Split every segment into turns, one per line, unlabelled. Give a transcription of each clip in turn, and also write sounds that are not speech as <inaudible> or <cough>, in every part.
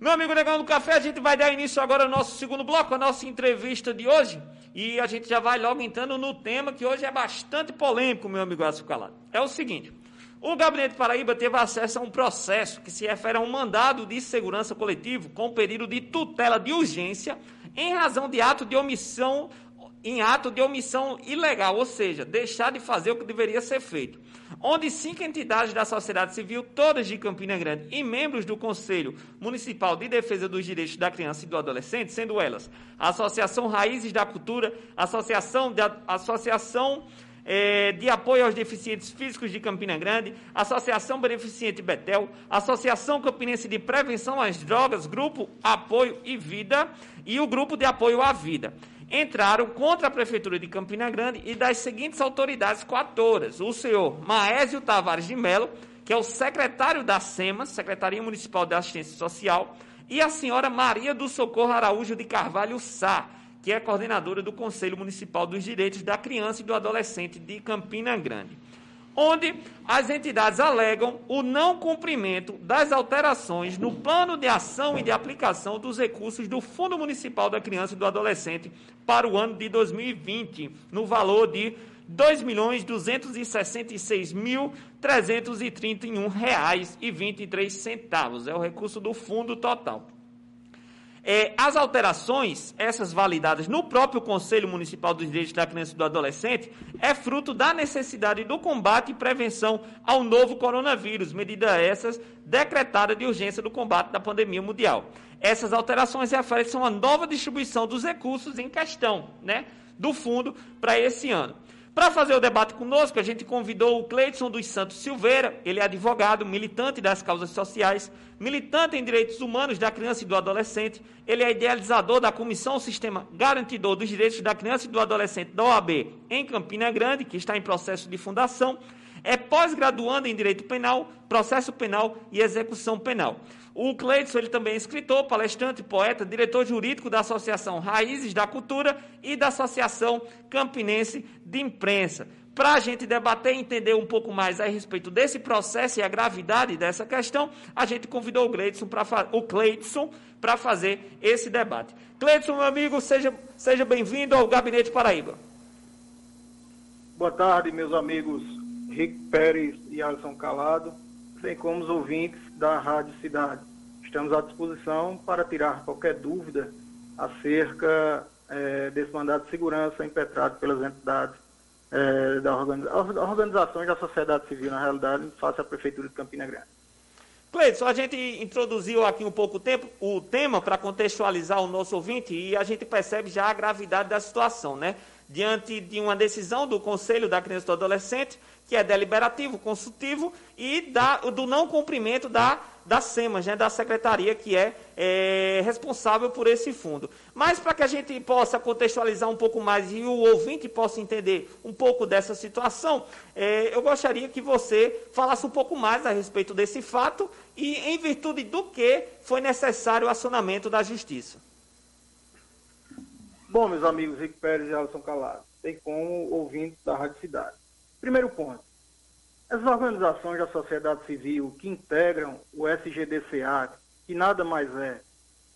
Meu amigo Negão do Café, a gente vai dar início agora ao nosso segundo bloco, a nossa entrevista de hoje. E a gente já vai logo entrando no tema que hoje é bastante polêmico, meu amigo Aço Calado. É o seguinte: o Gabinete Paraíba teve acesso a um processo que se refere a um mandado de segurança coletivo com pedido de tutela de urgência em razão de ato de omissão em ato de omissão ilegal, ou seja, deixar de fazer o que deveria ser feito. Onde cinco entidades da sociedade civil, todas de Campina Grande, e membros do Conselho Municipal de Defesa dos Direitos da Criança e do Adolescente, sendo elas a Associação Raízes da Cultura, Associação de, Associação é, de Apoio aos Deficientes Físicos de Campina Grande, Associação Beneficente Betel, Associação Campinense de Prevenção às Drogas, Grupo Apoio e Vida e o Grupo de Apoio à Vida entraram contra a Prefeitura de Campina Grande e das seguintes autoridades coatoras. O senhor Maésio Tavares de Mello, que é o secretário da SEMA, Secretaria Municipal de Assistência Social, e a senhora Maria do Socorro Araújo de Carvalho Sá, que é coordenadora do Conselho Municipal dos Direitos da Criança e do Adolescente de Campina Grande onde as entidades alegam o não cumprimento das alterações no plano de ação e de aplicação dos recursos do Fundo Municipal da Criança e do Adolescente para o ano de 2020, no valor de R$ 2.266.331,23. É o recurso do fundo total. É, as alterações, essas validadas no próprio Conselho Municipal dos Direitos da Criança e do Adolescente, é fruto da necessidade do combate e prevenção ao novo coronavírus, medida essas decretada de urgência do combate da pandemia mundial. Essas alterações referem-se a uma nova distribuição dos recursos em questão, né, do fundo para esse ano. Para fazer o debate conosco, a gente convidou o Cleidson dos Santos Silveira, ele é advogado, militante das causas sociais, militante em direitos humanos da criança e do adolescente, ele é idealizador da Comissão Sistema Garantidor dos Direitos da Criança e do Adolescente da OAB em Campina Grande, que está em processo de fundação, é pós-graduando em Direito Penal, Processo Penal e Execução Penal. O Cleidson, ele também é escritor, palestrante, poeta, diretor jurídico da Associação Raízes da Cultura e da Associação Campinense de Imprensa. Para a gente debater e entender um pouco mais a respeito desse processo e a gravidade dessa questão, a gente convidou o Cleidson para fazer esse debate. Cleidson, meu amigo, seja, seja bem-vindo ao Gabinete Paraíba.
Boa tarde, meus amigos Rick Pérez e Alisson Calado, bem como os ouvintes da Rádio Cidade. Estamos à disposição para tirar qualquer dúvida acerca é, desse mandato de segurança impetrado pelas entidades é, da organiza organizações da sociedade civil, na realidade, face à Prefeitura de Campina Grande.
Cleiton, a gente introduziu aqui um pouco tempo, o tema para contextualizar o nosso ouvinte e a gente percebe já a gravidade da situação, né? Diante de uma decisão do Conselho da Criança e do Adolescente, que é deliberativo, consultivo, e da, do não cumprimento da, da SEMAS, né, da secretaria que é, é responsável por esse fundo. Mas para que a gente possa contextualizar um pouco mais e o ouvinte possa entender um pouco dessa situação, é, eu gostaria que você falasse um pouco mais a respeito desse fato e em virtude do que foi necessário o acionamento da Justiça.
Bom, meus amigos Rick Pérez e Alisson Calado, tem como ouvintes da Rádio Cidade. Primeiro ponto. As organizações da sociedade civil que integram o SGDCA, que nada mais é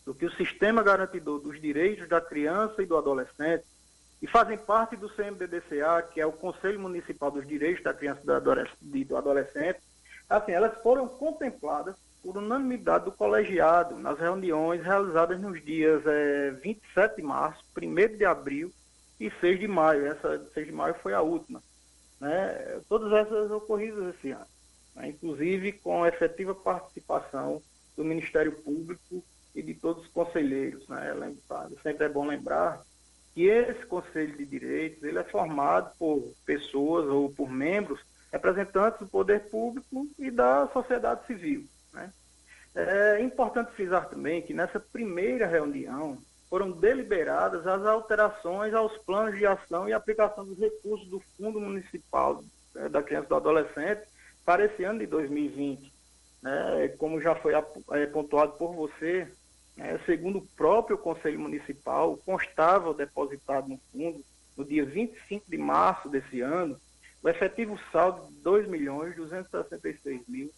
do que o Sistema Garantidor dos Direitos da Criança e do Adolescente, e fazem parte do CMDDCA, que é o Conselho Municipal dos Direitos da Criança e do Adolescente, assim, elas foram contempladas por unanimidade do colegiado nas reuniões realizadas nos dias é, 27 de março, 1 de abril e 6 de maio. Essa 6 de maio foi a última né, todas essas ocorridas esse ano, né, inclusive com efetiva participação do Ministério Público e de todos os conselheiros. Né, sempre é bom lembrar que esse Conselho de Direitos ele é formado por pessoas ou por membros representantes do poder público e da sociedade civil. Né. É importante frisar também que nessa primeira reunião foram deliberadas as alterações aos planos de ação e aplicação dos recursos do Fundo Municipal eh, da Criança e do Adolescente para esse ano de 2020. Né? Como já foi é, pontuado por você, né? segundo o próprio Conselho Municipal, constava depositado no fundo no dia 25 de março desse ano o efetivo saldo de R$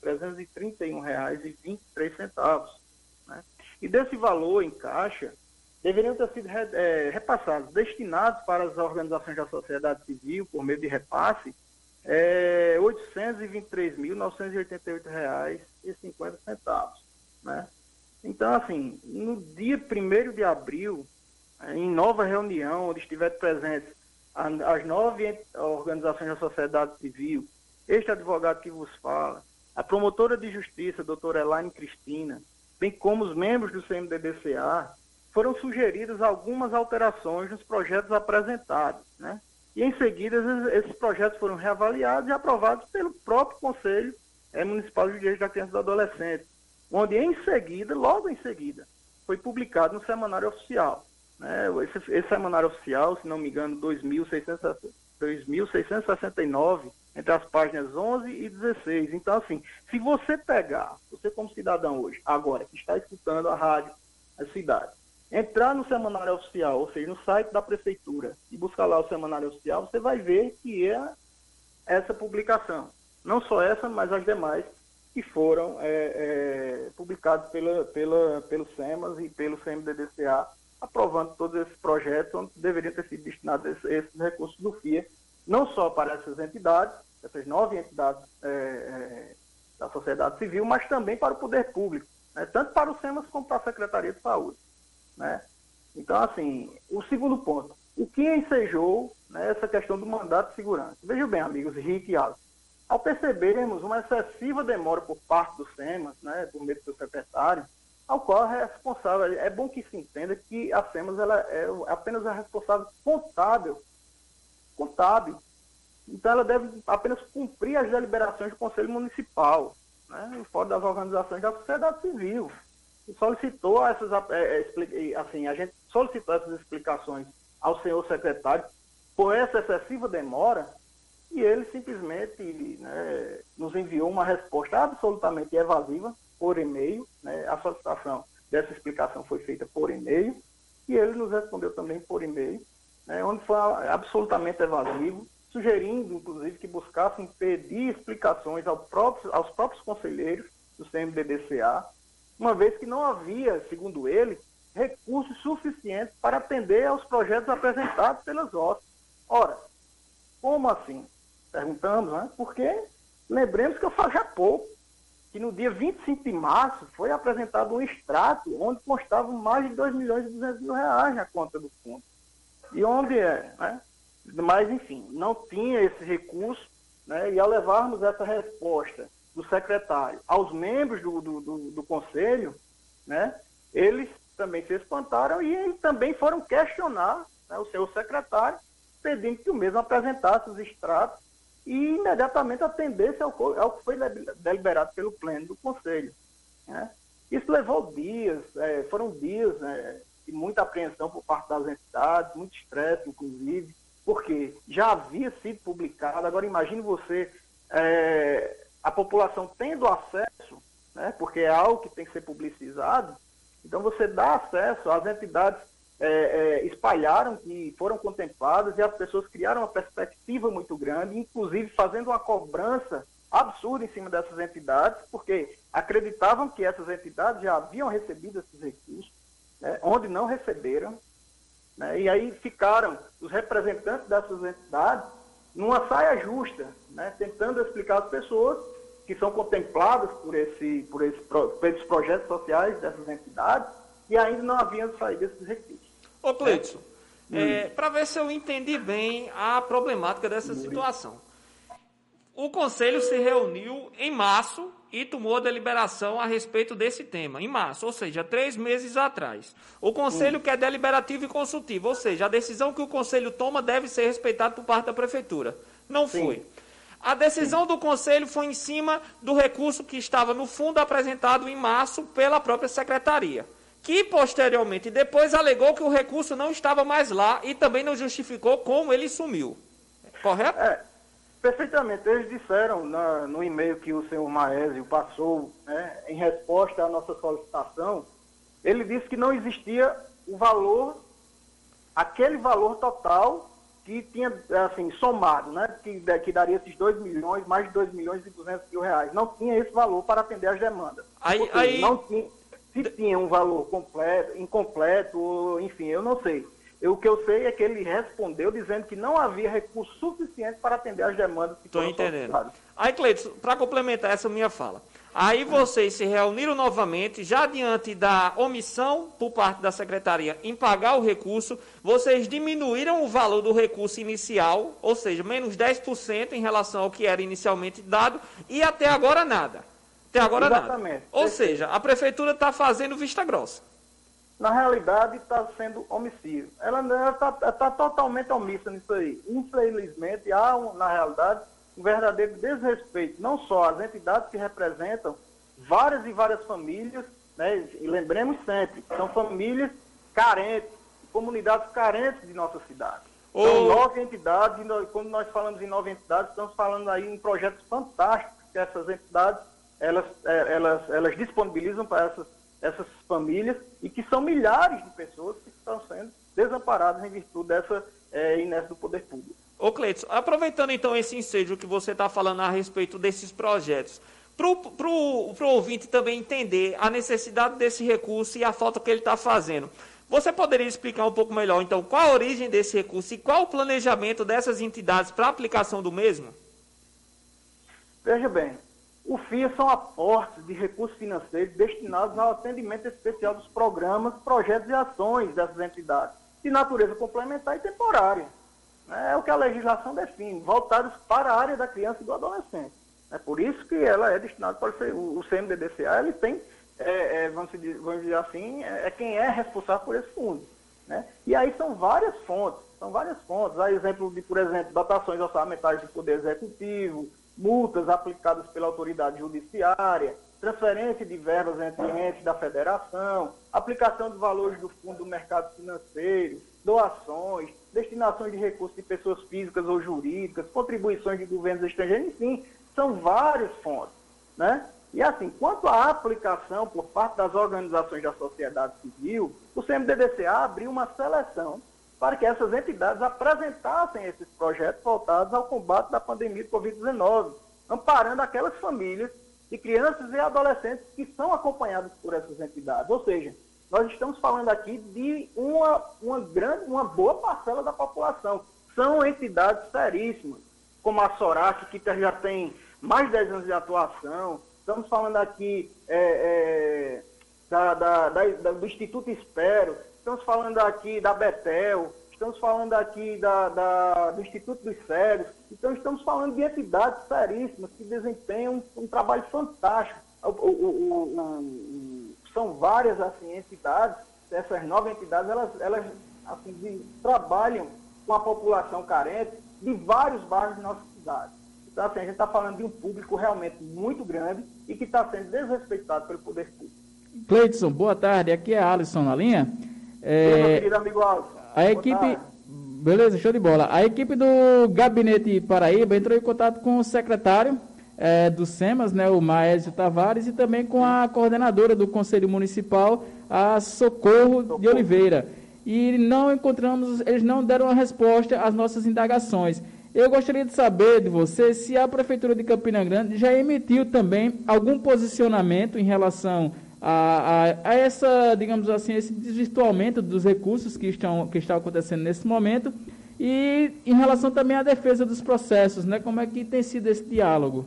2.266.331,23. Né? E desse valor em caixa, deveriam ter sido é, repassados, destinados para as organizações da sociedade civil, por meio de repasse, é, R$ 823.988,50. Né? Então, assim, no dia 1 de abril, em nova reunião, onde estiver presentes as nove organizações da sociedade civil, este advogado que vos fala, a promotora de justiça, doutora Elaine Cristina, bem como os membros do CMDDCA, foram sugeridas algumas alterações nos projetos apresentados, né? E em seguida esses projetos foram reavaliados e aprovados pelo próprio Conselho Municipal de Direitos da Criança e do Adolescente, onde em seguida, logo em seguida, foi publicado no Semanário Oficial. Né? Esse, esse Semanário Oficial, se não me engano, 2669, entre as páginas 11 e 16. Então, assim, se você pegar, você como cidadão hoje, agora, que está escutando a rádio, a cidade, entrar no semanário oficial, ou seja, no site da prefeitura, e buscar lá o semanário oficial, você vai ver que é essa publicação. Não só essa, mas as demais que foram é, é, pela, pela, pelo SEMAS e pelo CMDDCA, aprovando todos esses projetos onde deveriam ter sido destinados esses, esses recursos do FIA, não só para essas entidades, essas nove entidades é, é, da sociedade civil, mas também para o poder público, né, tanto para o SEMAS como para a Secretaria de Saúde. Né? Então, assim, o segundo ponto, o que ensejou né, essa questão do mandato de segurança? Vejam bem, amigos, Rick e Alex, ao percebermos uma excessiva demora por parte do SEMAS, né, por meio do seu secretário, ao qual é responsável, é bom que se entenda que a SEMAS ela é apenas a responsável contábil, contábil. Então ela deve apenas cumprir as deliberações do Conselho Municipal, né, fora das organizações da sociedade civil solicitou essas, é, é, assim, a gente solicitou essas explicações ao senhor secretário por essa excessiva demora e ele simplesmente né, nos enviou uma resposta absolutamente evasiva por e-mail, né, a solicitação dessa explicação foi feita por e-mail e ele nos respondeu também por e-mail, né, onde foi absolutamente evasivo, sugerindo, inclusive, que buscassem pedir explicações ao próprio, aos próprios conselheiros do CMDDCA uma vez que não havia, segundo ele, recursos suficientes para atender aos projetos apresentados pelas OSS. Ora, como assim? Perguntamos, né? Porque lembremos que eu falei há pouco que no dia 25 de março foi apresentado um extrato onde constavam mais de 2 milhões e 200 mil reais na conta do fundo. E onde é, né? Mas, enfim, não tinha esse recurso, né? E ao levarmos essa resposta do secretário aos membros do, do, do, do conselho, né, eles também se espantaram e também foram questionar né, o seu secretário, pedindo que o mesmo apresentasse os extratos e imediatamente atendesse ao, ao que foi deliberado pelo pleno do conselho. Né. Isso levou dias, é, foram dias né, de muita apreensão por parte das entidades, muito estresse, inclusive, porque já havia sido publicado. Agora, imagine você é, a população tendo acesso, né, porque é algo que tem que ser publicizado, então você dá acesso, as entidades é, é, espalharam que foram contempladas e as pessoas criaram uma perspectiva muito grande, inclusive fazendo uma cobrança absurda em cima dessas entidades, porque acreditavam que essas entidades já haviam recebido esses recursos, né, onde não receberam, né, e aí ficaram os representantes dessas entidades numa saia justa, né, tentando explicar às pessoas que são contempladas por, esse, por, esse, por esses projetos sociais dessas entidades e ainda não haviam saído desses recursos.
Ô, Cleidson, é, é, para ver se eu entendi bem a problemática dessa situação. O Conselho se reuniu em março e tomou a deliberação a respeito desse tema, em março, ou seja, três meses atrás. O Conselho quer deliberativo e consultivo, ou seja, a decisão que o Conselho toma deve ser respeitada por parte da Prefeitura. Não Sim. foi. A decisão do Conselho foi em cima do recurso que estava no fundo apresentado em março pela própria Secretaria, que posteriormente depois alegou que o recurso não estava mais lá e também não justificou como ele sumiu. Correto?
É, perfeitamente. Eles disseram na, no e-mail que o senhor Maésio passou né, em resposta à nossa solicitação, ele disse que não existia o valor, aquele valor total que tinha, assim, somado, né, que, que daria esses 2 milhões, mais de 2 milhões e 200 mil reais. Não tinha esse valor para atender as demandas.
Aí, aí...
Não tinha, Se tinha um valor completo, incompleto, enfim, eu não sei. Eu, o que eu sei é que ele respondeu dizendo que não havia recurso suficiente para atender as demandas que
Estou entendendo. Aí, Cleiton, para complementar essa minha fala, aí vocês se reuniram novamente, já diante da omissão por parte da secretaria em pagar o recurso, vocês diminuíram o valor do recurso inicial, ou seja, menos 10% em relação ao que era inicialmente dado, e até agora nada. Até agora Exatamente. nada. Ou seja, a prefeitura está fazendo vista grossa
na realidade está sendo omissivo. Ela está tá totalmente omissa nisso aí. Infelizmente, há, na realidade, um verdadeiro desrespeito, não só às entidades que representam várias e várias famílias, né, e lembremos sempre, são famílias carentes, comunidades carentes de nossa cidade. São oh. nove entidades, e quando nós falamos em nove entidades, estamos falando aí em projetos fantásticos que essas entidades elas, é, elas, elas disponibilizam para essas essas famílias e que são milhares de pessoas que estão sendo desamparadas em virtude dessa é, inércia do poder público.
Ô Cleiton, aproveitando então esse ensejo que você está falando a respeito desses projetos, para o ouvinte também entender a necessidade desse recurso e a falta que ele está fazendo. Você poderia explicar um pouco melhor, então, qual a origem desse recurso e qual o planejamento dessas entidades para a aplicação do mesmo?
Veja bem, o FIA são aportes de recursos financeiros destinados ao atendimento especial dos programas, projetos e ações dessas entidades, de natureza complementar e temporária. É o que a legislação define, voltados para a área da criança e do adolescente. É por isso que ela é destinada para o CMDDCA, ele tem, é, é, vamos, dizer, vamos, dizer, assim, é, é, quem é responsável por esse fundo. Né? E aí são várias fontes, são várias fontes. Há exemplo de, por exemplo, dotações orçamentárias do Poder Executivo, multas aplicadas pela autoridade judiciária, transferência de verbas entre entes da federação, aplicação de valores do fundo do mercado financeiro, doações, destinações de recursos de pessoas físicas ou jurídicas, contribuições de governos estrangeiros, enfim, são várias fontes, né? E assim, quanto à aplicação por parte das organizações da sociedade civil, o CMDDCA abriu uma seleção para que essas entidades apresentassem esses projetos voltados ao combate da pandemia de Covid-19, amparando aquelas famílias de crianças e adolescentes que são acompanhadas por essas entidades. Ou seja, nós estamos falando aqui de uma, uma grande, uma boa parcela da população. São entidades seríssimas, como a SORAC, que já tem mais de 10 anos de atuação. Estamos falando aqui é, é, da, da, da, do Instituto Espero, estamos falando aqui da Betel, estamos falando aqui da, da, do Instituto dos Cegos, então estamos falando de entidades seríssimas que desempenham um, um trabalho fantástico. O, o, o, são várias assim, entidades, essas nove entidades, elas, elas assim, de, trabalham com a população carente de vários bairros de nossa cidade. Então, assim, a gente está falando de um público realmente muito grande e que está sendo desrespeitado pelo poder público.
Cleidson, boa tarde. Aqui é Alisson na linha.
É, meu querido amigo Alves.
A equipe. Beleza, show de bola. A equipe do Gabinete Paraíba entrou em contato com o secretário é, do SEMAS, né, o Maésio Tavares, e também com a coordenadora do Conselho Municipal, a Socorro, Socorro. de Oliveira. E não encontramos, eles não deram a resposta às nossas indagações. Eu gostaria de saber de você se a Prefeitura de Campina Grande já emitiu também algum posicionamento em relação a, a, a, essa, digamos assim, esse desvirtuamento dos recursos que estão que está acontecendo nesse momento e em relação também à defesa dos processos, né? Como é que tem sido esse diálogo?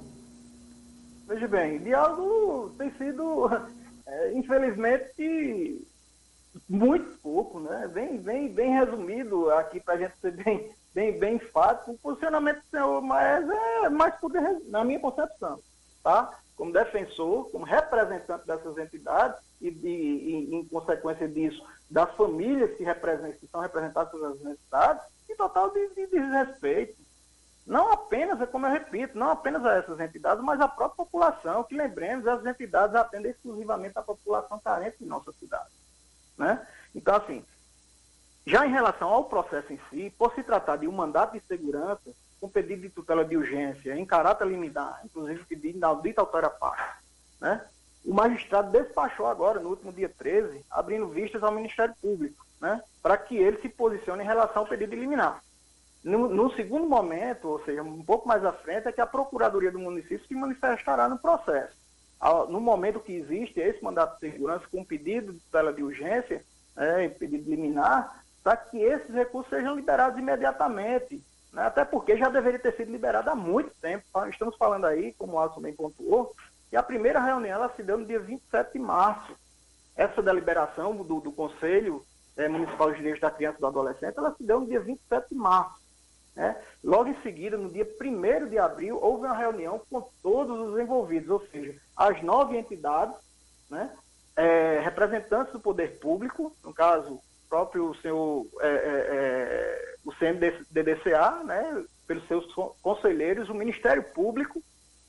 Veja bem, diálogo tem sido, <laughs> é, infelizmente, muito pouco, né? Bem, bem, bem resumido aqui para a gente ser bem, bem, bem enfático. O posicionamento do senhor Maes é mais poder, na minha concepção, tá? Como defensor, como representante dessas entidades e, e, e em consequência disso, das famílias que, que são representadas pelas entidades, em total de, de, desrespeito. Não apenas, é como eu repito, não apenas a essas entidades, mas a própria população, que lembremos, as entidades atendem exclusivamente a população carente de nossa cidade. Né? Então, assim, já em relação ao processo em si, por se tratar de um mandato de segurança, com pedido de tutela de urgência em caráter liminar, inclusive pedido inaudita autora parte, né? O magistrado despachou agora, no último dia 13, abrindo vistas ao Ministério Público, né? Para que ele se posicione em relação ao pedido de liminar. No, no, segundo momento, ou seja, um pouco mais à frente, é que a Procuradoria do município se manifestará no processo. no momento que existe esse mandato de segurança com pedido de tutela de urgência, é, pedido de liminar, para que esses recursos sejam liberados imediatamente. Né? Até porque já deveria ter sido liberado há muito tempo. Estamos falando aí, como o Alisson bem pontuou, que a primeira reunião ela se deu no dia 27 de março. Essa deliberação do, do Conselho é, Municipal de Direitos da Criança e do Adolescente, ela se deu no dia 27 de março. Né? Logo em seguida, no dia 1 de abril, houve uma reunião com todos os envolvidos, ou seja, as nove entidades, né? É, representantes do poder público, no caso, próprio senhor, é, é, é o CMDDCA, né? pelos seus conselheiros, o Ministério Público,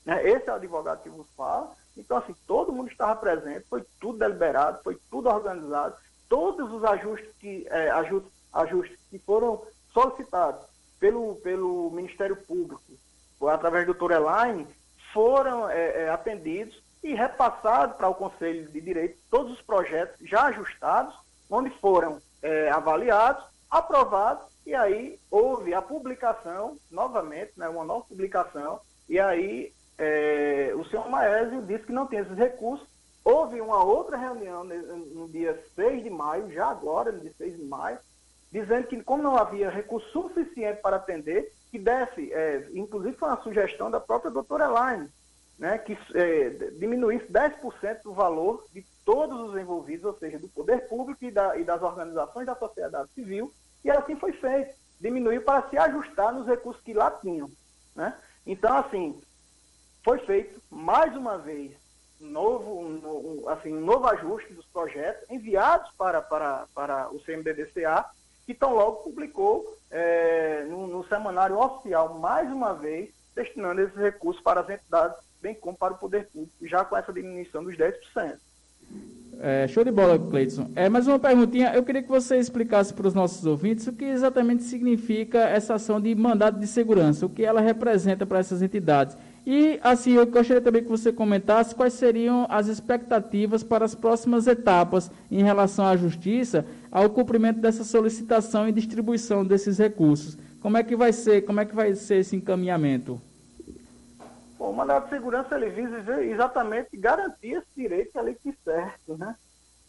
né? esse é o advogado que vos fala. Então, assim, todo mundo estava presente, foi tudo deliberado, foi tudo organizado, todos os ajustes que, é, ajustes, ajustes que foram solicitados pelo, pelo Ministério Público, através do doutor Elaine, foram é, é, atendidos e repassados para o Conselho de Direito todos os projetos já ajustados, onde foram é, avaliados, aprovados, e aí houve a publicação, novamente, né, uma nova publicação, e aí é, o senhor Maésio disse que não tem esses recursos. Houve uma outra reunião no, dia 6 de maio, já agora, no dia 6 de maio, dizendo que como não havia recurso suficiente para atender, que desse, é, inclusive foi uma sugestão da própria doutora Elaine, né, que é, diminuísse 10% do valor de todos os envolvidos, ou seja, do poder público e, da, e, das organizações da sociedade civil, e assim foi feito. Diminuiu para se ajustar nos recursos que lá tinham. Né? Então, assim, foi feito mais uma vez novo, um, um, assim, um novo ajuste dos projetos enviados para, para, para o CMBDCA que tão logo publicou é, no, no, semanário oficial, mais uma vez, destinando esses recursos para as entidades, bem como para o poder público, já com essa diminuição dos 10%.
É, show de bola, Cleiton. É, mais uma perguntinha. Eu queria que você explicasse para os nossos ouvintes o que exatamente significa essa ação de mandado de segurança, o que ela representa para essas entidades. E, assim, eu gostaria também que você comentasse quais seriam as expectativas para as próximas etapas em relação à Justiça, ao cumprimento dessa solicitação e distribuição desses recursos. Como é que vai ser, como é que vai ser esse encaminhamento?
O mandado de segurança ele visa exatamente garantir esse direito ali que certo, né?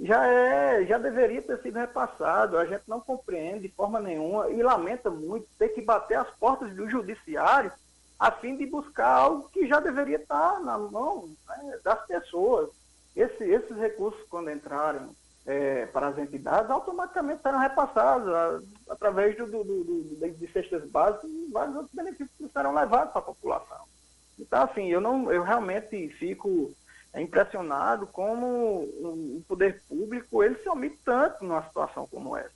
Já é, já deveria ter sido repassado. A gente não compreende de forma nenhuma e lamenta muito ter que bater as portas do judiciário a fim de buscar algo que já deveria estar na mão né, das pessoas. Esse, esses recursos, quando entraram é, para as entidades, automaticamente serão repassados a, através do, do, do, de cestas básicas e vários outros benefícios que serão levados para a população. Então, assim, eu, não, eu realmente fico impressionado como o poder público ele se omite tanto numa situação como essa.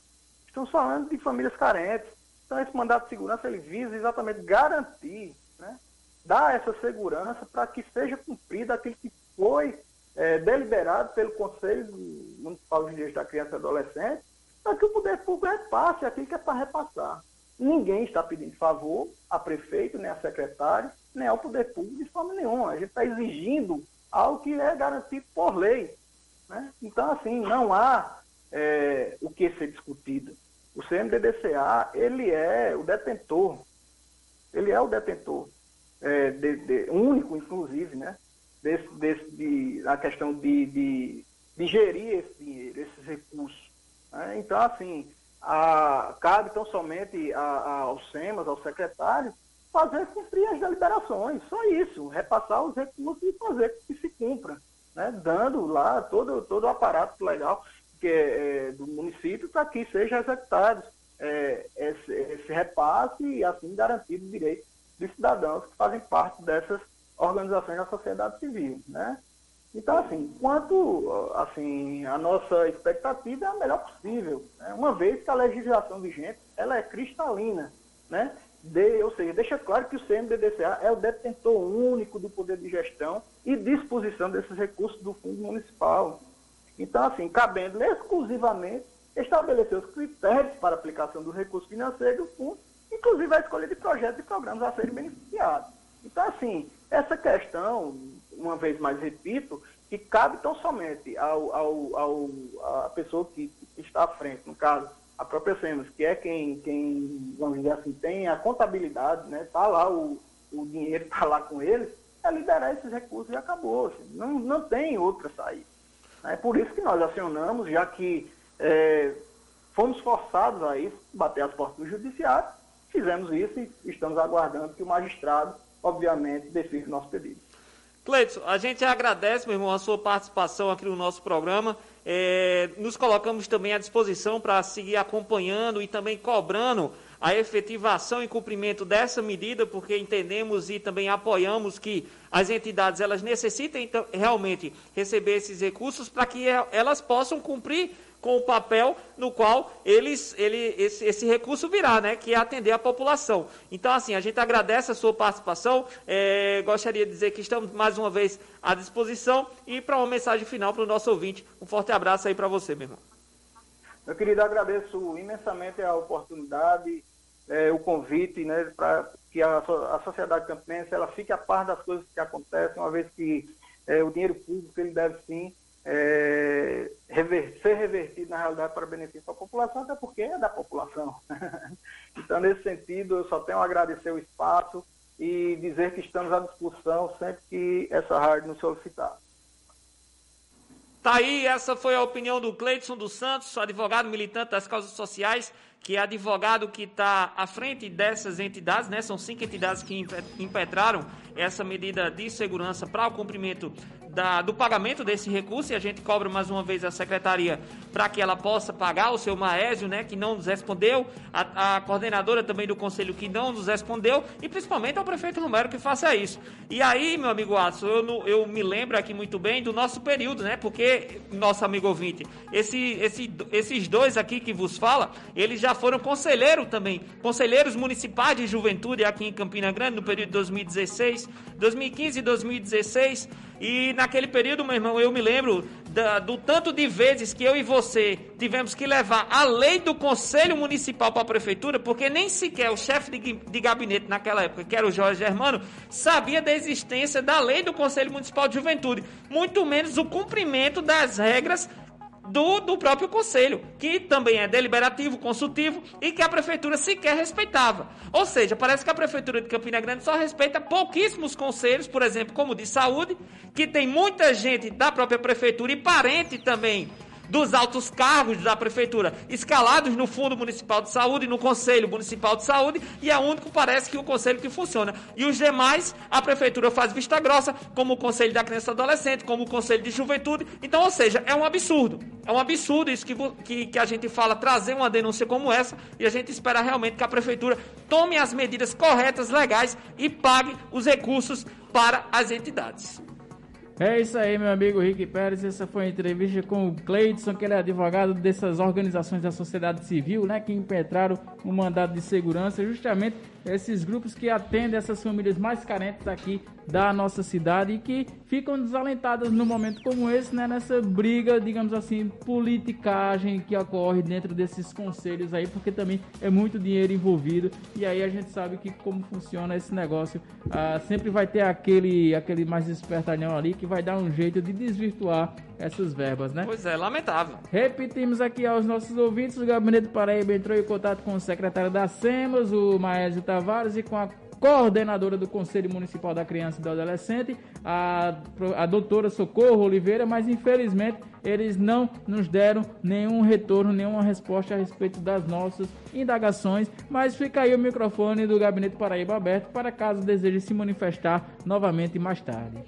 Estamos falando de famílias carentes. Então, esse mandato de segurança ele visa exatamente garantir né, dar essa segurança para que seja cumprido aquilo que foi é, deliberado pelo Conselho Municipal de Direitos da Criança e Adolescente, para que o poder público repasse aquilo que é para repassar. Ninguém está pedindo favor a prefeito, nem a secretário, nem ao poder público de forma nenhuma. A gente está exigindo algo que é garantido por lei. Né? Então, assim, não há é, o que ser discutido. O CMDDCA, ele é o detentor ele é o detentor, é, de, de, único, inclusive, né? Desse, desse, de, a questão de, de, de gerir esse dinheiro, esses recursos. Né? Então, assim, a, cabe tão somente a, a, aos SEMAS, ao secretário, fazer cumprir as deliberações, só isso, repassar os recursos e fazer que se cumpra, né? dando lá todo, todo o aparato legal que é, é do município para que seja executado é, esse, esse, repasse e assim garantir o direito dos cidadãos que fazem parte dessas organizações da sociedade civil, né? Então, assim, quanto assim, a nossa expectativa é a melhor possível, né? uma vez que a legislação vigente ela é cristalina, né? De, ou seja, deixa claro que o CMDDCA é o detentor único do poder de gestão e disposição desses recursos do fundo municipal. Então, assim, cabendo exclusivamente estabelecer os critérios para aplicação do recurso financeiro do fundo, inclusive a escolha de projetos e programas a serem beneficiados. Então, assim, essa questão, uma vez mais repito, que cabe tão somente ao, ao, ao, à pessoa que está à frente, no caso, a própria SEMAS, que é quem, quem, vamos dizer assim, tem a contabilidade, né? Está lá o, o dinheiro, está <laughs> lá com eles, é liberar esses recursos e acabou. Assim, não, não tem outra saída. É por isso que nós acionamos, já que é, fomos forçados a isso, bater as portas do judiciário, fizemos isso e estamos aguardando que o magistrado, obviamente, defina o nosso pedido.
Cleiton, a gente agradece, meu irmão, a sua participação aqui no nosso programa. É, nos colocamos também à disposição para seguir acompanhando e também cobrando a efetivação e cumprimento dessa medida, porque entendemos e também apoiamos que as entidades elas necessitem então, realmente receber esses recursos para que elas possam cumprir com o papel no qual eles, ele, esse, esse, recurso virá, né, que é atender a população. Então, assim, a gente agradece a sua participação, é, gostaria de dizer que estamos mais uma vez à disposição e para uma mensagem final para o nosso ouvinte, um forte abraço aí para você, meu irmão.
Meu querido, agradeço imensamente a oportunidade, é, o convite, né, para que a, a sociedade campinense ela fique a par das coisas que acontecem, uma vez que é, o dinheiro público ele deve sim é, rever, ser revertido na realidade para benefício da população, até porque é da população. <laughs> então, nesse sentido, eu só tenho a agradecer o espaço e dizer que estamos à disposição sempre que essa rádio nos solicitar.
Tá aí, essa foi a opinião do Cleiton dos Santos, advogado militante das causas sociais, que é advogado que está à frente dessas entidades, né? São cinco entidades que impetraram essa medida de segurança para o cumprimento da, do pagamento desse recurso e a gente cobra mais uma vez a secretaria para que ela possa pagar o seu Maésio, né, que não nos respondeu, a, a, coordenadora também do conselho que não nos respondeu e principalmente ao prefeito Romero que faça isso. E aí, meu amigo Watson, eu, eu me lembro aqui muito bem do nosso período, né, porque, nosso amigo ouvinte, esse, esse, esses dois aqui que vos fala, eles já foram conselheiros também, conselheiros municipais de juventude aqui em Campina Grande no período de 2016, 2015 e 2016 e naquele período, meu irmão, eu me lembro da, do tanto de vezes que eu e você tivemos que levar a lei do Conselho Municipal para a Prefeitura, porque nem sequer o chefe de, de, gabinete naquela época, que era o Jorge Germano, sabia da existência da lei do Conselho Municipal de Juventude, muito menos o cumprimento das regras do, do próprio conselho, que também é deliberativo, consultivo e que a prefeitura sequer respeitava. Ou seja, parece que a prefeitura de Campina Grande só respeita pouquíssimos conselhos, por exemplo, como o de saúde, que tem muita gente da própria prefeitura e parente também dos altos cargos da prefeitura escalados no Fundo Municipal de Saúde, no Conselho Municipal de Saúde, e é o único parece que o conselho que funciona. E os demais, a prefeitura faz vista grossa, como o Conselho da Criança e Adolescente, como o Conselho de Juventude. Então, ou seja, é um absurdo. É um absurdo isso que, que, que a gente fala, trazer uma denúncia como essa, e a gente espera realmente que a prefeitura tome as medidas corretas, legais e pague os recursos para as entidades.
É isso aí, meu amigo Rick Pérez. Essa foi a entrevista com o Cleidson, que ele é advogado dessas organizações da sociedade civil, né, que impetraram o mandado de segurança, justamente esses grupos que atendem essas famílias mais carentes aqui da nossa cidade e que ficam desalentadas num momento como esse, né, nessa briga, digamos assim, politicagem que ocorre dentro desses conselhos aí, porque também é muito dinheiro envolvido e aí a gente sabe que como funciona esse negócio, ah, sempre vai ter aquele, aquele mais espertalhão ali que vai dar um jeito de desvirtuar essas verbas, né?
Pois é, lamentável.
Repetimos aqui aos nossos ouvintes, o Gabinete Paraíba entrou em contato com o secretário da SEMAS, o Maésio Tavares, e com a coordenadora do Conselho Municipal da Criança e do Adolescente, a, a doutora Socorro Oliveira, mas infelizmente eles não nos deram nenhum retorno, nenhuma resposta a respeito das nossas indagações, mas fica aí o microfone do Gabinete Paraíba aberto para caso deseje se manifestar novamente mais tarde.